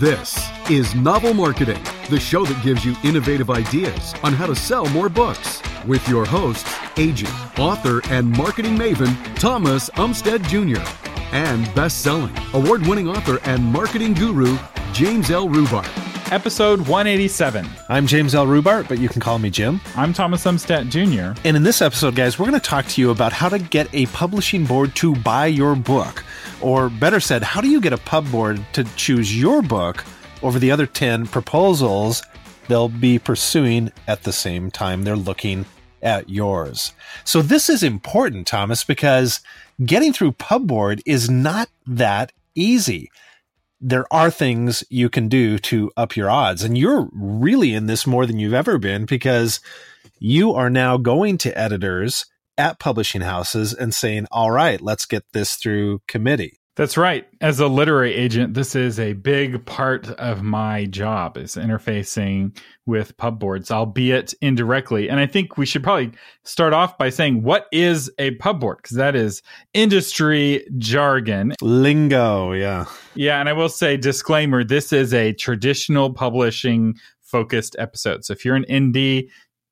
This is Novel Marketing, the show that gives you innovative ideas on how to sell more books. With your hosts, agent, author, and marketing maven, Thomas Umstattd Jr., and best selling, award winning author and marketing guru, James L. Rubart. Episode 187. I'm James L. Rubart, but you can call me Jim. I'm Thomas Umstattd Jr. And in this episode, guys, we're going to talk to you about how to get a publishing board to buy your book. Or better said, how do you get a pub board to choose your book over the other 10 proposals they'll be pursuing at the same time they're looking at yours? So this is important, Thomas, because getting through pub board is not that easy there are things you can do to up your odds. And you're really in this more than you've ever been because you are now going to editors at publishing houses and saying, all right, let's get this through committee. That's right. As a literary agent, this is a big part of my job is interfacing with pub boards, albeit indirectly. And I think we should probably start off by saying what is a pub board because that is industry jargon. Lingo, yeah. Yeah, and I will say disclaimer, this is a traditional publishing focused episode. So if you're an indie,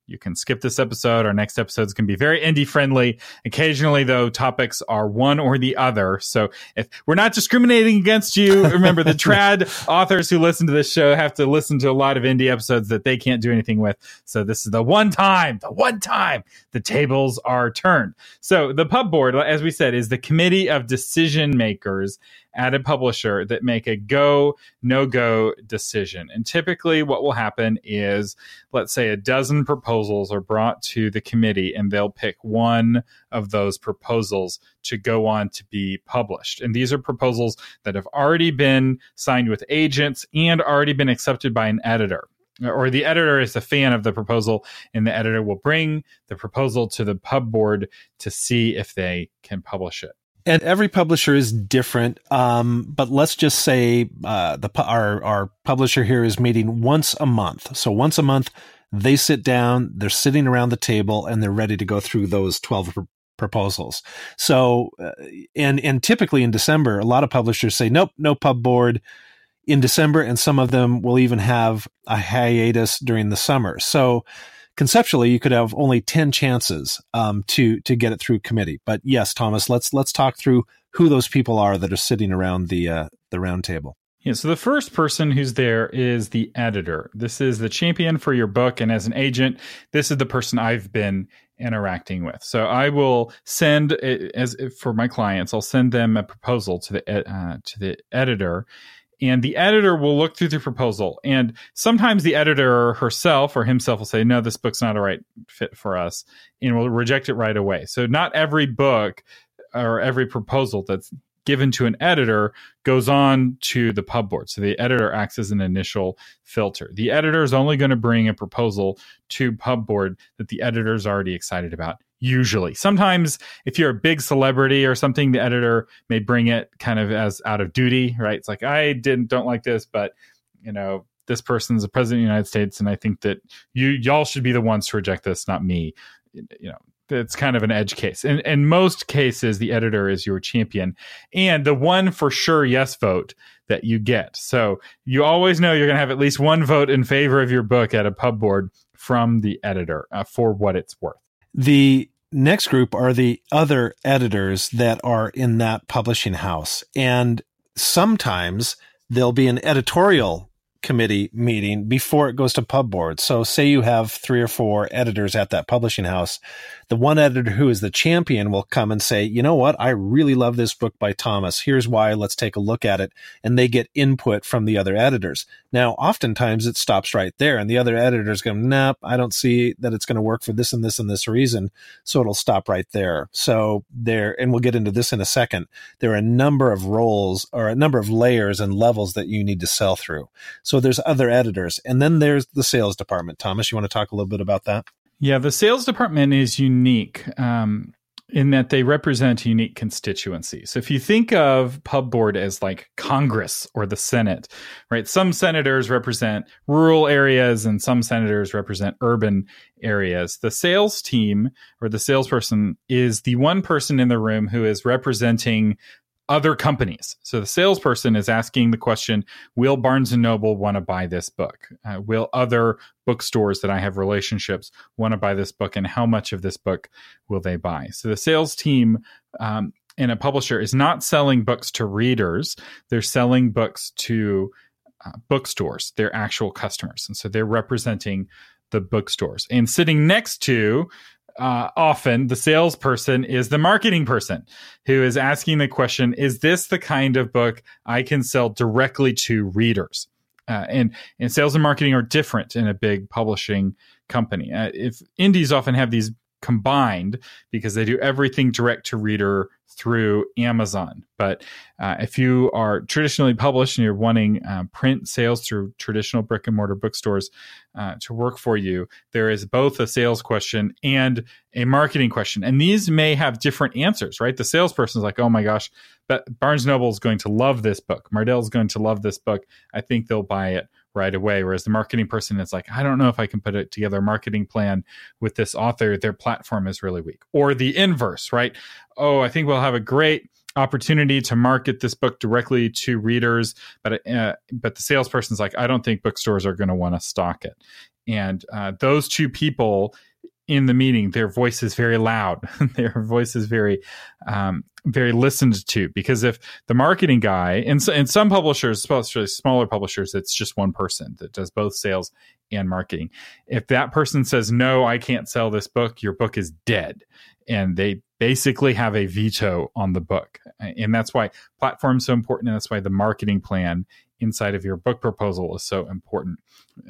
you can skip this episode. Our next episodes can be very indie friendly. Occasionally, though, topics are one or the other. So if we're not discriminating against you, remember the trad authors who listen to this show have to listen to a lot of indie episodes that they can't do anything with. So this is the one time, the one time the tables are turned. So the pub board, as we said, is the committee of decision makers at a publisher that make a go, no go decision. And typically, what will happen is, let's say, a dozen proposals are brought to the committee, and they'll pick one of those proposals to go on to be published. And these are proposals that have already been signed with agents and already been accepted by an editor or the editor is a fan of the proposal and the editor will bring the proposal to the pub board to see if they can publish it and every publisher is different. Um, but let's just say uh, the our our publisher here is meeting once a month. So once a month, they sit down, they're sitting around the table, and they're ready to go through those twelve pr- proposals. So, uh, and and typically in December, a lot of publishers say, nope, no pub board in December, and some of them will even have a hiatus during the summer. So conceptually you could have only 10 chances um, to to get it through committee but yes thomas let's let's talk through who those people are that are sitting around the uh, the round table yeah, so the first person who's there is the editor. This is the champion for your book, and as an agent, this is the person I've been interacting with. So I will send eh, as eh, for my clients, I'll send them a proposal to the eh, uh, to the editor, and the editor will look through the proposal and sometimes the editor herself or himself will say no this book's not a right fit for us and will reject it right away so not every book or every proposal that's given to an editor goes on to the pub board so the editor acts as an initial filter the editor is only going to bring a proposal to pub board that the editor is already excited about usually. Sometimes if you're a big celebrity or something, the editor may bring it kind of as out of duty, right? It's like I didn't don't like this, but you know, this person's the president of the United States and I think that you y'all should be the ones to reject this, not me. You know, it's kind of an edge case. In in most cases, the editor is your champion and the one for sure yes vote that you get. So you always know you're going to have at least one vote in favor of your book at a pub board from the editor uh, for what it's worth. The next group are the other editors that are in that publishing house. And sometimes there'll be an editorial committee meeting before it goes to pub board. So say you have three or four editors at that publishing house. The one editor who is the champion will come and say, you know what? I really love this book by Thomas. Here's why. Let's take a look at it. And they get input from the other editors. Now, oftentimes it stops right there and the other editors go, nope, I don't see that it's going to work for this and this and this reason. So it'll stop right there. So there, and we'll get into this in a second. There are a number of roles or a number of layers and levels that you need to sell through. So there's other editors. And then there's the sales department. Thomas, you want to talk a little bit about that? Yeah, the sales department is unique. Um, in that they represent unique constituency. So if you think of pub board as like Congress or the Senate, right? Some senators represent rural areas and some senators represent urban areas. The sales team or the salesperson is the one person in the room who is representing other companies. So the salesperson is asking the question, will Barnes and Noble want to buy this book? Uh, will other bookstores that I have relationships want to buy this book and how much of this book will they buy? So the sales team um, and a publisher is not selling books to readers. They're selling books to uh, bookstores, their actual customers. And so they're representing the bookstores. And sitting next to uh, often the salesperson is the marketing person who is asking the question Is this the kind of book I can sell directly to readers? Uh, and and sales and marketing are different in a big publishing company. Uh, if indies often have these combined because they do everything direct to reader through Amazon. But uh, if you are traditionally published and you're wanting uh, print sales through traditional brick and mortar bookstores uh, to work for you, there is both a sales question and a marketing question. And these may have different answers, right? The salesperson is like, oh my gosh, Barnes Noble is going to love this book. Mardel is going to love this book. I think they'll buy it right away. Whereas the marketing person is like, I don't know if I can put it together a marketing plan with this author. Their platform is really weak. Or the inverse, right? Oh, I think we'll have a great opportunity to market this book directly to readers, but uh, but the salesperson's like, I don't think bookstores are going to want to stock it. And uh, those two people in the meeting, their voice is very loud. their voice is very, um, very listened to. Because if the marketing guy, and, and some publishers, especially smaller publishers, it's just one person that does both sales and marketing. If that person says, no, I can't sell this book, your book is dead. And they basically have a veto on the book. And that's why platform's so important. And that's why the marketing plan inside of your book proposal is so important.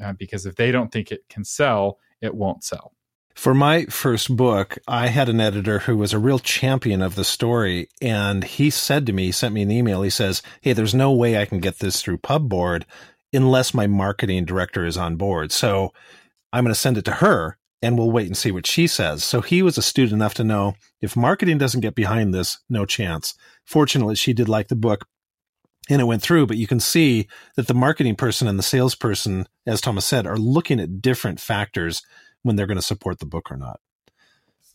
Uh, because if they don't think it can sell, it won't sell. For my first book, I had an editor who was a real champion of the story. And he said to me, he sent me an email. He says, Hey, there's no way I can get this through Pubboard unless my marketing director is on board. So I'm going to send it to her and we'll wait and see what she says. So he was astute enough to know if marketing doesn't get behind this, no chance. Fortunately, she did like the book and it went through, but you can see that the marketing person and the salesperson, as Thomas said, are looking at different factors when they're going to support the book or not.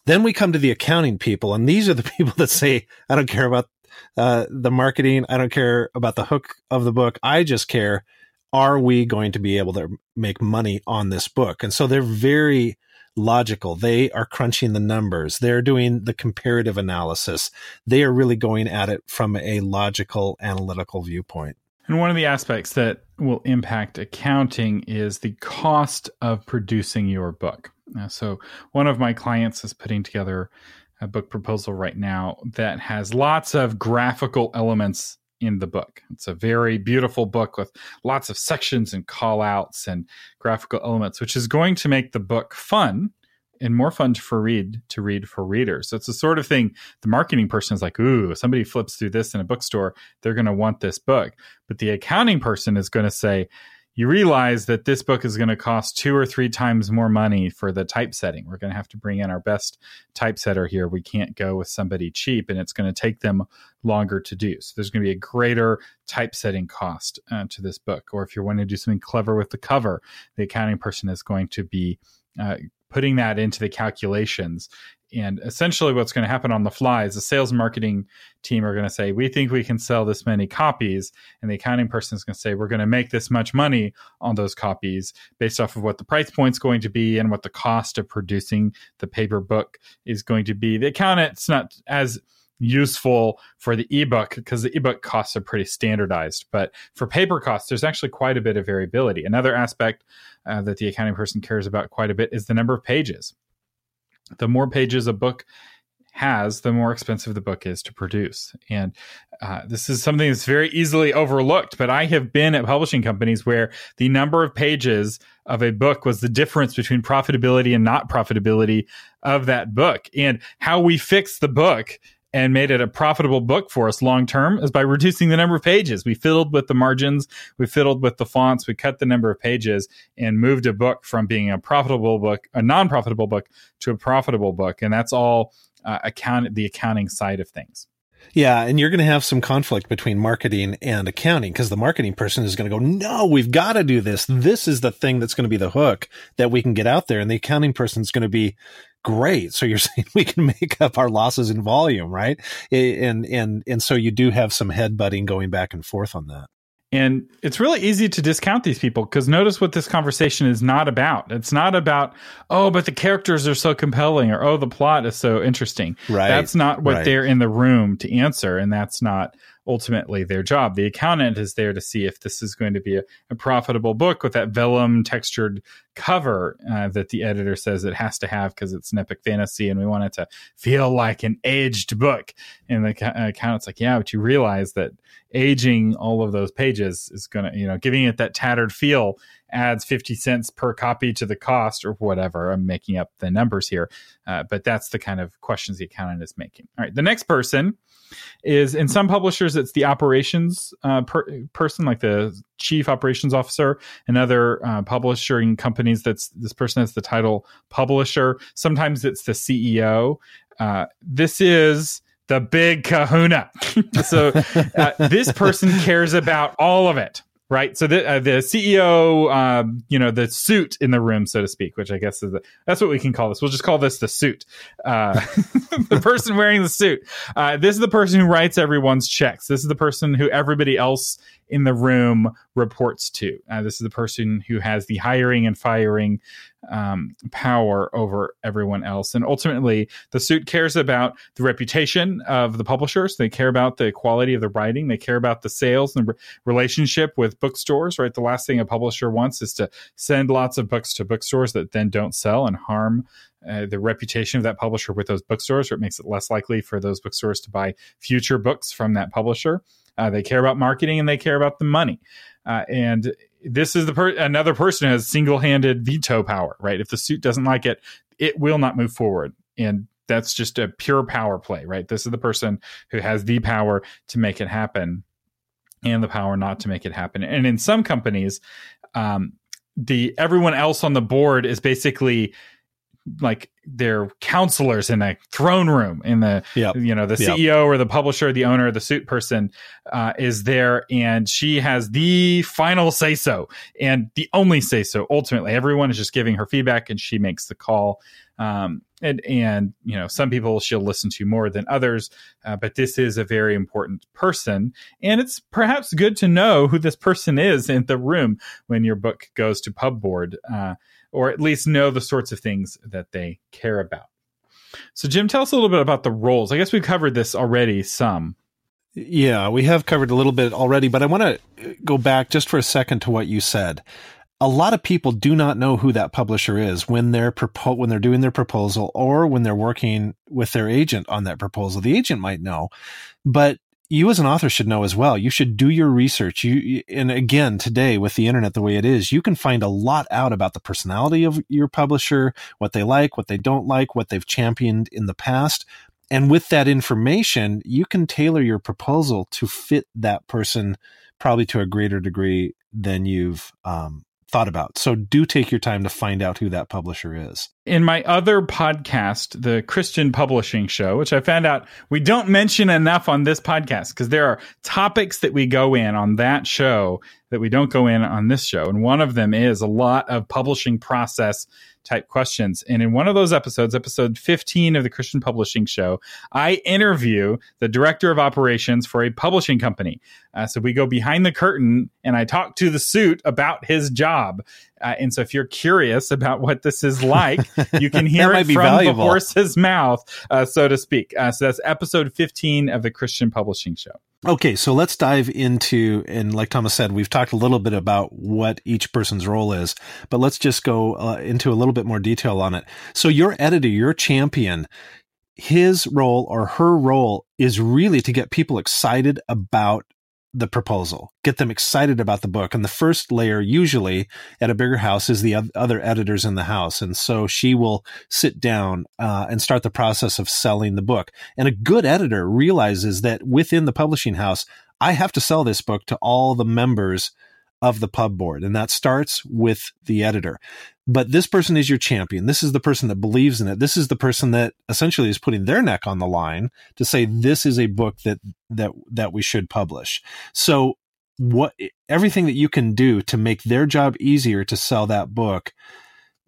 Then we come to the accounting people, and these are the people that say, I don't care about uh, the marketing. I don't care about the hook of the book. I just care, are we going to be able to make money on this book? And so they're very logical. They are crunching the numbers. They're doing the comparative analysis. They are really going at it from a logical, analytical viewpoint. And one of the aspects that will impact accounting is the cost of producing your book. So, one of my clients is putting together a book proposal right now that has lots of graphical elements in the book. It's a very beautiful book with lots of sections and call outs and graphical elements, which is going to make the book fun and more fun for read to read for readers. So it's the sort of thing the marketing person is like, ooh, somebody flips through this in a bookstore, they're going to want this book. But the accounting person is going to say, you realize that this book is going to cost two or three times more money for the typesetting. We're going to have to bring in our best typesetter here. We can't go with somebody cheap, and it's going to take them longer to do. So there's going to be a greater typesetting cost uh, to this book. Or if you're wanting to do something clever with the cover, the accounting person is going to be uh, putting that into the calculations. And essentially, what's going to happen on the fly is the sales marketing team are going to say, We think we can sell this many copies. And the accounting person is going to say, We're going to make this much money on those copies based off of what the price point's going to be and what the cost of producing the paper book is going to be. The accountant's not as useful for the ebook because the ebook costs are pretty standardized. But for paper costs, there's actually quite a bit of variability. Another aspect uh, that the accounting person cares about quite a bit is the number of pages. The more pages a book has, the more expensive the book is to produce. And uh, this is something that's very easily overlooked. But I have been at publishing companies where the number of pages of a book was the difference between profitability and not profitability of that book. And how we fix the book and made it a profitable book for us long term is by reducing the number of pages. We fiddled with the margins, we fiddled with the fonts, we cut the number of pages and moved a book from being a profitable book, a non profitable book, to a profitable book. And that's all uh, account the accounting side of things. Yeah, and you're going to have some conflict between marketing and accounting because the marketing person is going to go, "No, we've got to do this. This is the thing that's going to be the hook that we can get out there." And the accounting person is going to be great. So you're saying we can make up our losses in volume, right? And and and so you do have some headbutting going back and forth on that. And it's really easy to discount these people because notice what this conversation is not about. It's not about, oh, but the characters are so compelling or, oh, the plot is so interesting. Right. That's not what right. they're in the room to answer. And that's not ultimately their job. The accountant is there to see if this is going to be a, a profitable book with that vellum textured cover uh, that the editor says it has to have because it's an epic fantasy and we want it to feel like an aged book. And the accountant's like, yeah, but you realize that aging all of those pages is going to, you know, giving it that tattered feel adds 50 cents per copy to the cost or whatever. I'm making up the numbers here. Uh, but that's the kind of questions the accountant is making. All right. The next person is in some publishers it's the operations uh, per- person like the chief operations officer and other uh, publishing companies that's this person has the title publisher. Sometimes it's the ceo uh, this is the big kahuna. So uh, this person cares about all of it right? So the uh, the CEO, um, you know, the suit in the room, so to speak, which I guess is the, that's what we can call this. We'll just call this the suit. Uh, the person wearing the suit. Uh, this is the person who writes everyone's checks. This is the person who everybody else in the room reports to. Uh, this is the person who has the hiring and firing um, power over everyone else. And ultimately, the suit cares about the reputation of the publishers. They care about the quality of the writing. They care about the sales and re- relationship with bookstores, right? The last thing a publisher wants is to send lots of books to bookstores that then don't sell and harm uh, the reputation of that publisher with those bookstores, or it makes it less likely for those bookstores to buy future books from that publisher. Uh, they care about marketing and they care about the money. Uh, and this is the per- another person has single-handed veto power, right? If the suit doesn't like it, it will not move forward. And that's just a pure power play, right? This is the person who has the power to make it happen and the power not to make it happen. And in some companies, um, the everyone else on the board is basically like their counselors in a throne room in the yep. you know the ceo yep. or the publisher the owner the suit person uh, is there and she has the final say so and the only say so ultimately everyone is just giving her feedback and she makes the call um, and and you know some people she'll listen to more than others uh, but this is a very important person and it's perhaps good to know who this person is in the room when your book goes to pub board uh, or at least know the sorts of things that they care about. So, Jim, tell us a little bit about the roles. I guess we covered this already some. Yeah, we have covered a little bit already, but I want to go back just for a second to what you said. A lot of people do not know who that publisher is when they're propo- when they're doing their proposal or when they're working with their agent on that proposal. The agent might know, but you as an author should know as well. You should do your research. You, and again, today with the internet the way it is, you can find a lot out about the personality of your publisher, what they like, what they don't like, what they've championed in the past. And with that information, you can tailor your proposal to fit that person probably to a greater degree than you've um, thought about. So do take your time to find out who that publisher is. In my other podcast, the Christian Publishing Show, which I found out we don't mention enough on this podcast because there are topics that we go in on that show that we don't go in on this show. And one of them is a lot of publishing process type questions. And in one of those episodes, episode 15 of the Christian Publishing Show, I interview the director of operations for a publishing company. Uh, so we go behind the curtain and I talk to the suit about his job. Uh, and so if you're curious about what this is like, you can hear it from valuable. the horse's mouth, uh, so to speak. Uh, so that's episode 15 of the Christian Publishing Show. Okay, so let's dive into, and like Thomas said, we've talked a little bit about what each person's role is, but let's just go uh, into a little bit more detail on it. So your editor, your champion, his role or her role is really to get people excited about the proposal, get them excited about the book. And the first layer, usually at a bigger house, is the other editors in the house. And so she will sit down uh, and start the process of selling the book. And a good editor realizes that within the publishing house, I have to sell this book to all the members of the pub board. And that starts with the editor but this person is your champion. This is the person that believes in it. This is the person that essentially is putting their neck on the line to say this is a book that that that we should publish. So what everything that you can do to make their job easier to sell that book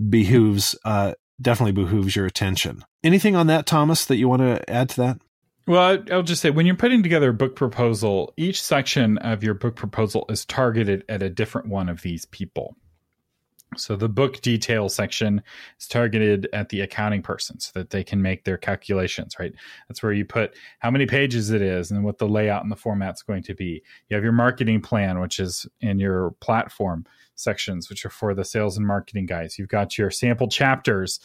behooves uh, definitely behooves your attention. Anything on that, Thomas, that you want to add to that? Well, I'll just say when you're putting together a book proposal, each section of your book proposal is targeted at a different one of these people. So the book detail section is targeted at the accounting person so that they can make their calculations, right? That's where you put how many pages it is and what the layout and the format's going to be. You have your marketing plan, which is in your platform sections, which are for the sales and marketing guys. You've got your sample chapters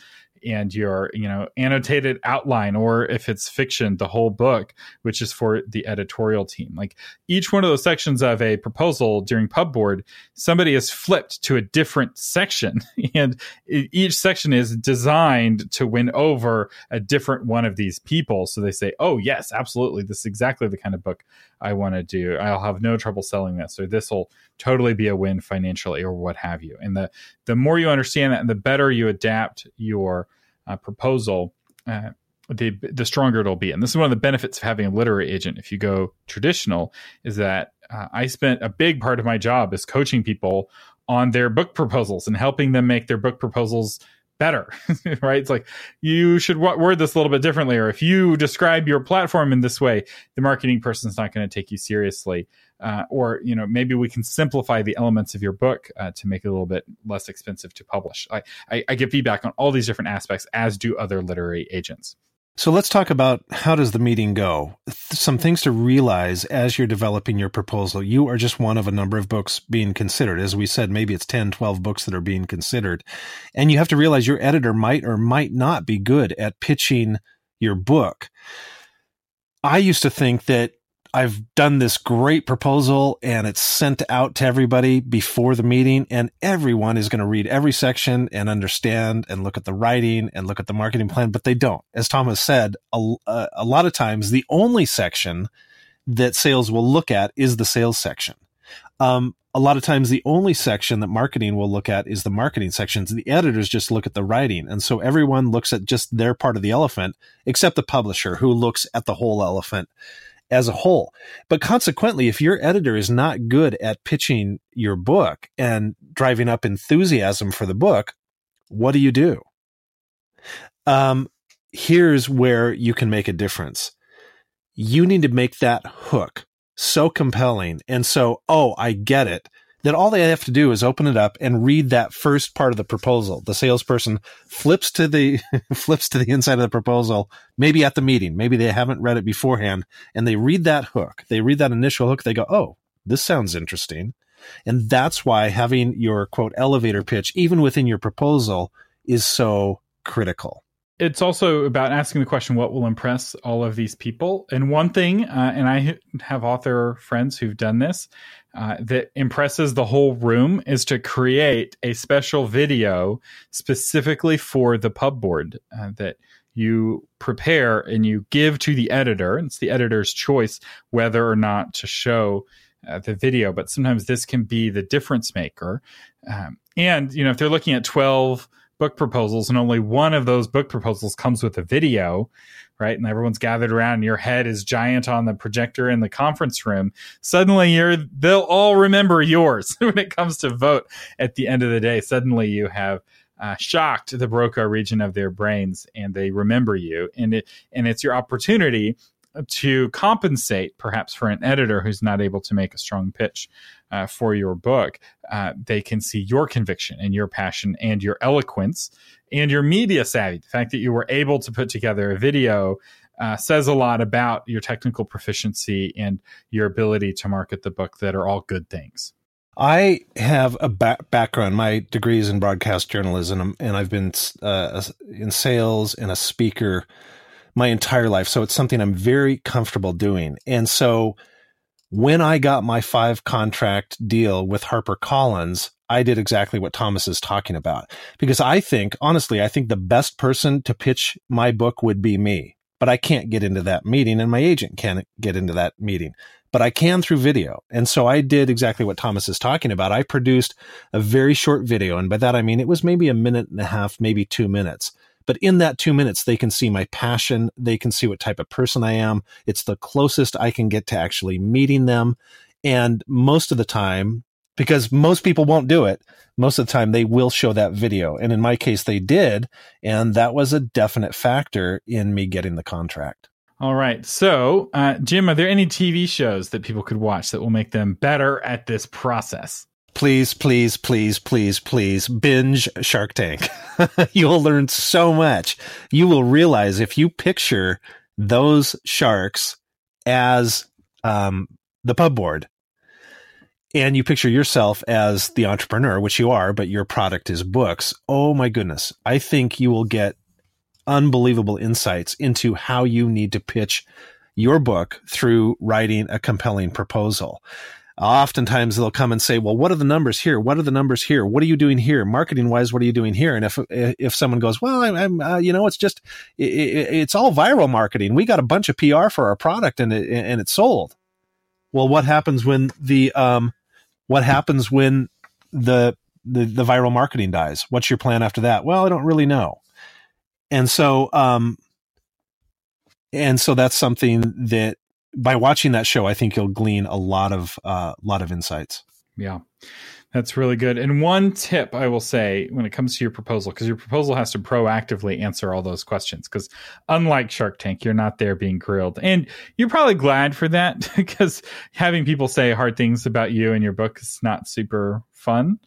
and your you know annotated outline or if it's fiction the whole book which is for the editorial team. Like each one of those sections of a proposal during pubboard somebody is flipped to a different section. And each section is designed to win over a different one of these people. So they say oh yes absolutely. This is exactly the kind of book i want to do i'll have no trouble selling this or this will totally be a win financially or what have you and the the more you understand that and the better you adapt your uh, proposal, uh, the the stronger it'll be. And this is one of the benefits of having a literary agent. If you go traditional, is that uh, I spent a big part of my job is coaching people on their book proposals and helping them make their book proposals better, right? It's like you should word this a little bit differently, or if you describe your platform in this way, the marketing person's not going to take you seriously. Uh, or you know maybe we can simplify the elements of your book uh, to make it a little bit less expensive to publish. I, I, I give feedback on all these different aspects, as do other literary agents. So let's talk about how does the meeting go? Some things to realize as you're developing your proposal. You are just one of a number of books being considered. As we said, maybe it's 10, 12 books that are being considered. And you have to realize your editor might or might not be good at pitching your book. I used to think that I've done this great proposal and it's sent out to everybody before the meeting and everyone is going to read every section and understand and look at the writing and look at the marketing plan, but they don't. As Thomas said, a, a lot of times the only section that sales will look at is the sales section. Um, a lot of times the only section that marketing will look at is the marketing sections. The editors just look at the writing. And so everyone looks at just their part of the elephant, except the publisher who looks at the whole elephant as a whole. But consequently, if your editor is not good at pitching your book and driving up enthusiasm for the book, what do you do? Um, here's where you can make a difference. You need to make that hook so compelling and so, oh, I get it that all they have to do is open it up and read that first part of the proposal. The salesperson flips to the flips to the inside of the proposal, maybe at the meeting, maybe they haven't read it beforehand, and they read that hook. They read that initial hook. They go, "Oh, this sounds interesting," and that's why having your quote elevator pitch, even within your proposal, is so critical it's also about asking the question what will impress all of these people and one thing uh, and i have author friends who've done this uh, that impresses the whole room is to create a special video specifically for the pubboard uh, that you prepare and you give to the editor. It's the editor's choice whether or not to show uh, the video, but sometimes this can be the difference maker. Um, and you know, if they're looking at twelve book proposals and only one of those book proposals comes with a video, right? And everyone's gathered around and your head is giant on the projector in the conference room. Suddenly you're they'll all remember yours when it comes to vote at the end of the day. Suddenly you have uh, shocked the Broca region of their brains and they remember you and it and it's your opportunity to compensate perhaps for an editor who's not able to make a strong pitch uh, for your book, uh, they can see your conviction and your passion and your eloquence and your media savvy. The fact that you were able to put together a video uh, says a lot about your technical proficiency and your ability to market the book that are all good things. I have a ba- background. My degree is in broadcast journalism, and I've been uh, in sales and a speaker my entire life. So it's something I'm very comfortable doing. And so when I got my five contract deal with HarperCollins, I did exactly what Thomas is talking about. Because I think, honestly, I think the best person to pitch my book would be me. But I can't get into that meeting and my agent can't get into that meeting. But I can through video. And so I did exactly what Thomas is talking about. I produced a very short video. And by that, I mean it was maybe a minute and a half, maybe two minutes but in that two minutes, they can see my passion. They can see what type of person I am. It's the closest I can get to actually meeting them. And most of the time, because most people won't do it. Most of the time, they will show that video. And in my case, they did. And that was a definite factor in me getting the contract. All right. So, uh, Jim, are there any TV shows that people could watch that will make them better at this process? Please, please, please, please, please binge Shark Tank. You'll learn so much. You will realize if you picture those sharks as um, the pub board and you picture yourself as the entrepreneur, which you are, but your product is books. Oh my goodness. I think you will get unbelievable insights into how you need to pitch your book through writing a compelling proposal. Oftentimes they'll come and say, "Well, what are the numbers here? What are the numbers here? What are you doing here? Marketing wise, what are you doing here?" And if if someone goes, "Well, I'm, I'm uh, you know, it's just it, it's all viral marketing. We got a bunch of PR for our product, and it, and it's sold." Well, what happens when the um, what happens when the, the the viral marketing dies? What's your plan after that? Well, I don't really know. And so um and so that's something that by watching that show, I think you'll glean a lot of a uh, lot of insights. Yeah. That's really good. And one tip I will say when it comes to your proposal, because your proposal has to proactively answer all those questions. Because unlike Shark Tank, you're not there being grilled. And you're probably glad for that because having people say hard things about you and your book is not super fun.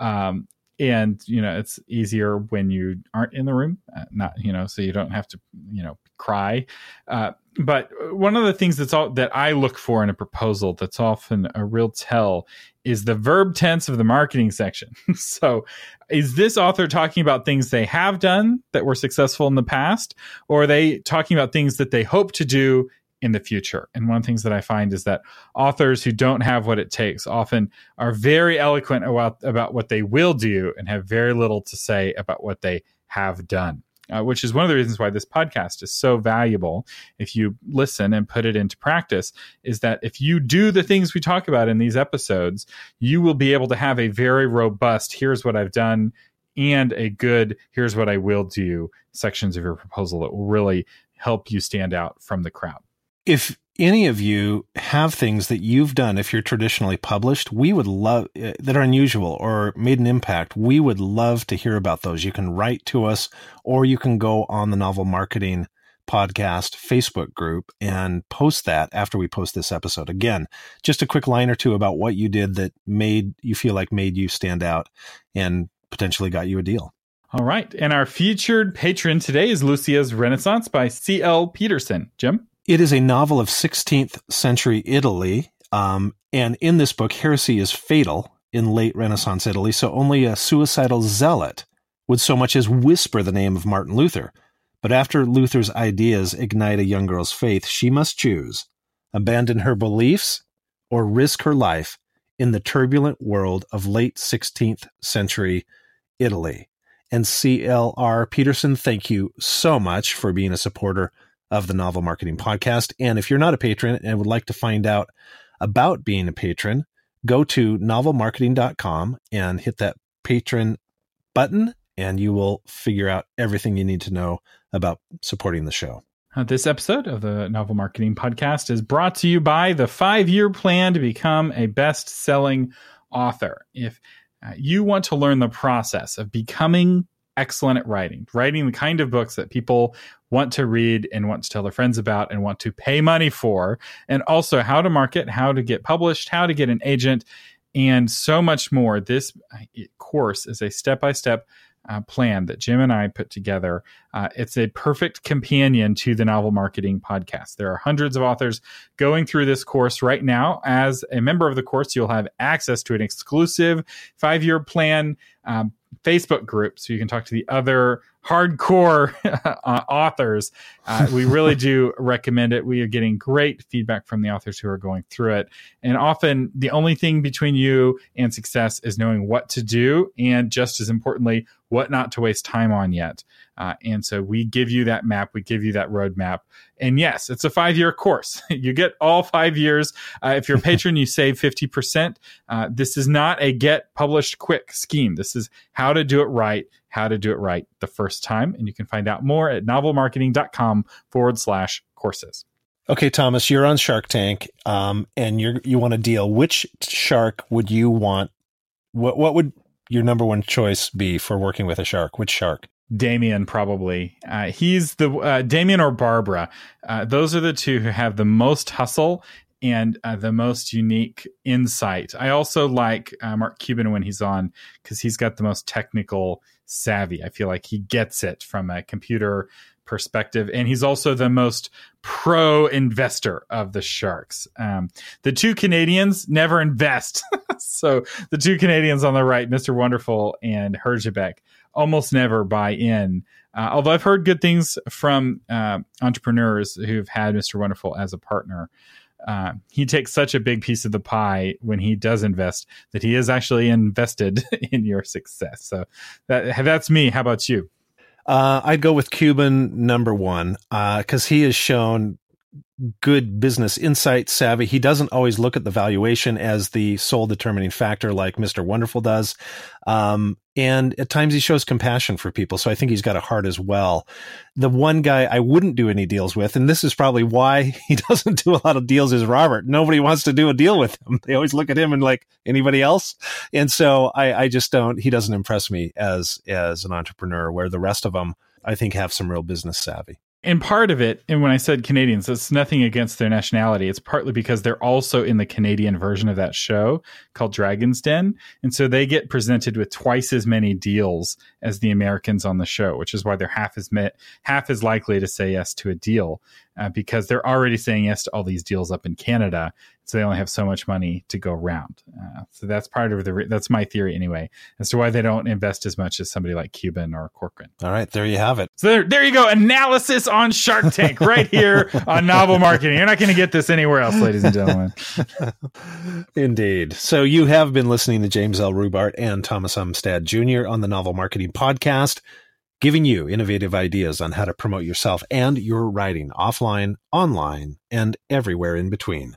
Um, and you know it's easier when you aren't in the room uh, not you know so you don't have to you know cry uh, but one of the things that's all that I look for in a proposal that's often a real tell is the verb tense of the marketing section. so, is this author talking about things they have done that were successful in the past, or are they talking about things that they hope to do in the future? And one of the things that I find is that authors who don't have what it takes often are very eloquent about, about what they will do and have very little to say about what they have done uh, which is one of the reasons why this podcast is so valuable if you listen and put it into practice is that if you do the things we talk about in these episodes you will be able to have a very robust here's what i've done and a good here's what i will do sections of your proposal that will really help you stand out from the crowd if any of you have things that you've done if you're traditionally published we would love uh, that are unusual or made an impact we would love to hear about those. You can write to us or you can go on the novel marketing podcast facebook group and post that after we post this episode. Again just a quick line or two about what you did that made you feel like made you stand out and potentially got you a deal. All right. And our featured patron today is lucia's renaissance by cl peterson. Jim it is a novel of 16th century Italy. Um, and in this book, heresy is fatal in late Renaissance Italy. So only a suicidal zealot would so much as whisper the name of Martin Luther. But after Luther's ideas ignite a young girl's faith, she must choose abandon her beliefs or risk her life in the turbulent world of late 16th century Italy. And CLR Peterson, thank you so much for being a supporter of the Novel Marketing Podcast. And if you're not a patron and would like to find out about being a patron, go to novelmarketing.com and hit that patron button, and you will figure out everything you need to know about supporting the show. Uh, this episode of the Novel Marketing Podcast is brought to you by the five year plan to become a best selling author. If uh, you want to learn the process of becoming excellent at writing, writing the kind of books that people want to read and want to tell their friends about and want to pay money for, and also how to market, how to get published, how to get an agent, and so much more. This uh, course is a step by step plan that Jim and I put together. Uh, it's a perfect companion to the Novel Marketing Podcast. There are hundreds of authors going through this course right now. As a member of the course, you'll have access to an exclusive five year plan. Um, Facebook group so you can talk to the other hardcore uh, authors. Uh, we really do recommend it. We are getting great feedback from the authors who are going through it. And often the only thing between you and success is knowing what to do and just as importantly, what not to waste time on yet. Uh, and so we give you that map, we give you that roadmap. And yes, it's a five year course. you get all five years. Uh, if you're a patron, you save 50%. Uh, this is not a get published quick scheme. This is how to do it right, how to do it right the first time. And you can find out more at novelmarketing.com forward slash courses. Okay, Thomas, you're on Shark Tank, um, and you you want to deal. Which shark would you want? What what would your number one choice be for working with a shark? Which shark? Daymond, probably. Uh, he's the uh, Daymond or Barbara. Uh, those are the two who have the most hustle and uh, the most unique insight. I also like uh, Mark Cuban when he's on because he's got the most technical savvy. I feel like he gets it from a computer perspective, and he's also the most pro investor of the Sharks. Um, the two Canadians never invest, so the two Canadians on the right, Mister Wonderful and Herjavec, almost never buy in. Uh, although I've heard good things from uh, entrepreneurs who've had Mr. Wonderful as a partner uh, he takes such a big piece of the pie when he does invest that he is actually invested in your success. So that, that's me. How about you? Uh, I'd go with Cuban number one because uh, he has shown good business insight savvy. He doesn't always look at the valuation as the sole determining factor like Mr. Wonderful does. Um, and at times he shows compassion for people. So I think he's got a heart as well. The one guy I wouldn't do any deals with, and this is probably why he doesn't do a lot of deals, is Robert. Nobody wants to do a deal with him. They always look at him and like anybody else. And so I, I just don't, he doesn't impress me as, as an entrepreneur where the rest of them, I think have some real business savvy and part of it, and when I said Canadians, it's nothing against their nationality. It's partly because they're also in the Canadian version of that show called Dragon's Den. And so they get presented with twice as many deals as the Americans on the show, which is why they're half as met, half as likely to say yes to a deal uh, because they're already saying yes to all these deals up in Canada. So they only have so much money to go around. Uh, so that's part of the, re- that's my theory anyway, as to why they don't invest as much as somebody like Cuban or Corcoran. All right. There you have it. So there, there you go. Analysis on Shark Tank right here on Novel Marketing. You're not going to get this anywhere else, ladies and gentlemen. Indeed. So you have been listening to James L. Rubart and Thomas Umstattd Jr. on the Novel Marketing Podcast giving you innovative ideas on how to promote yourself and your writing offline, online, and everywhere in between.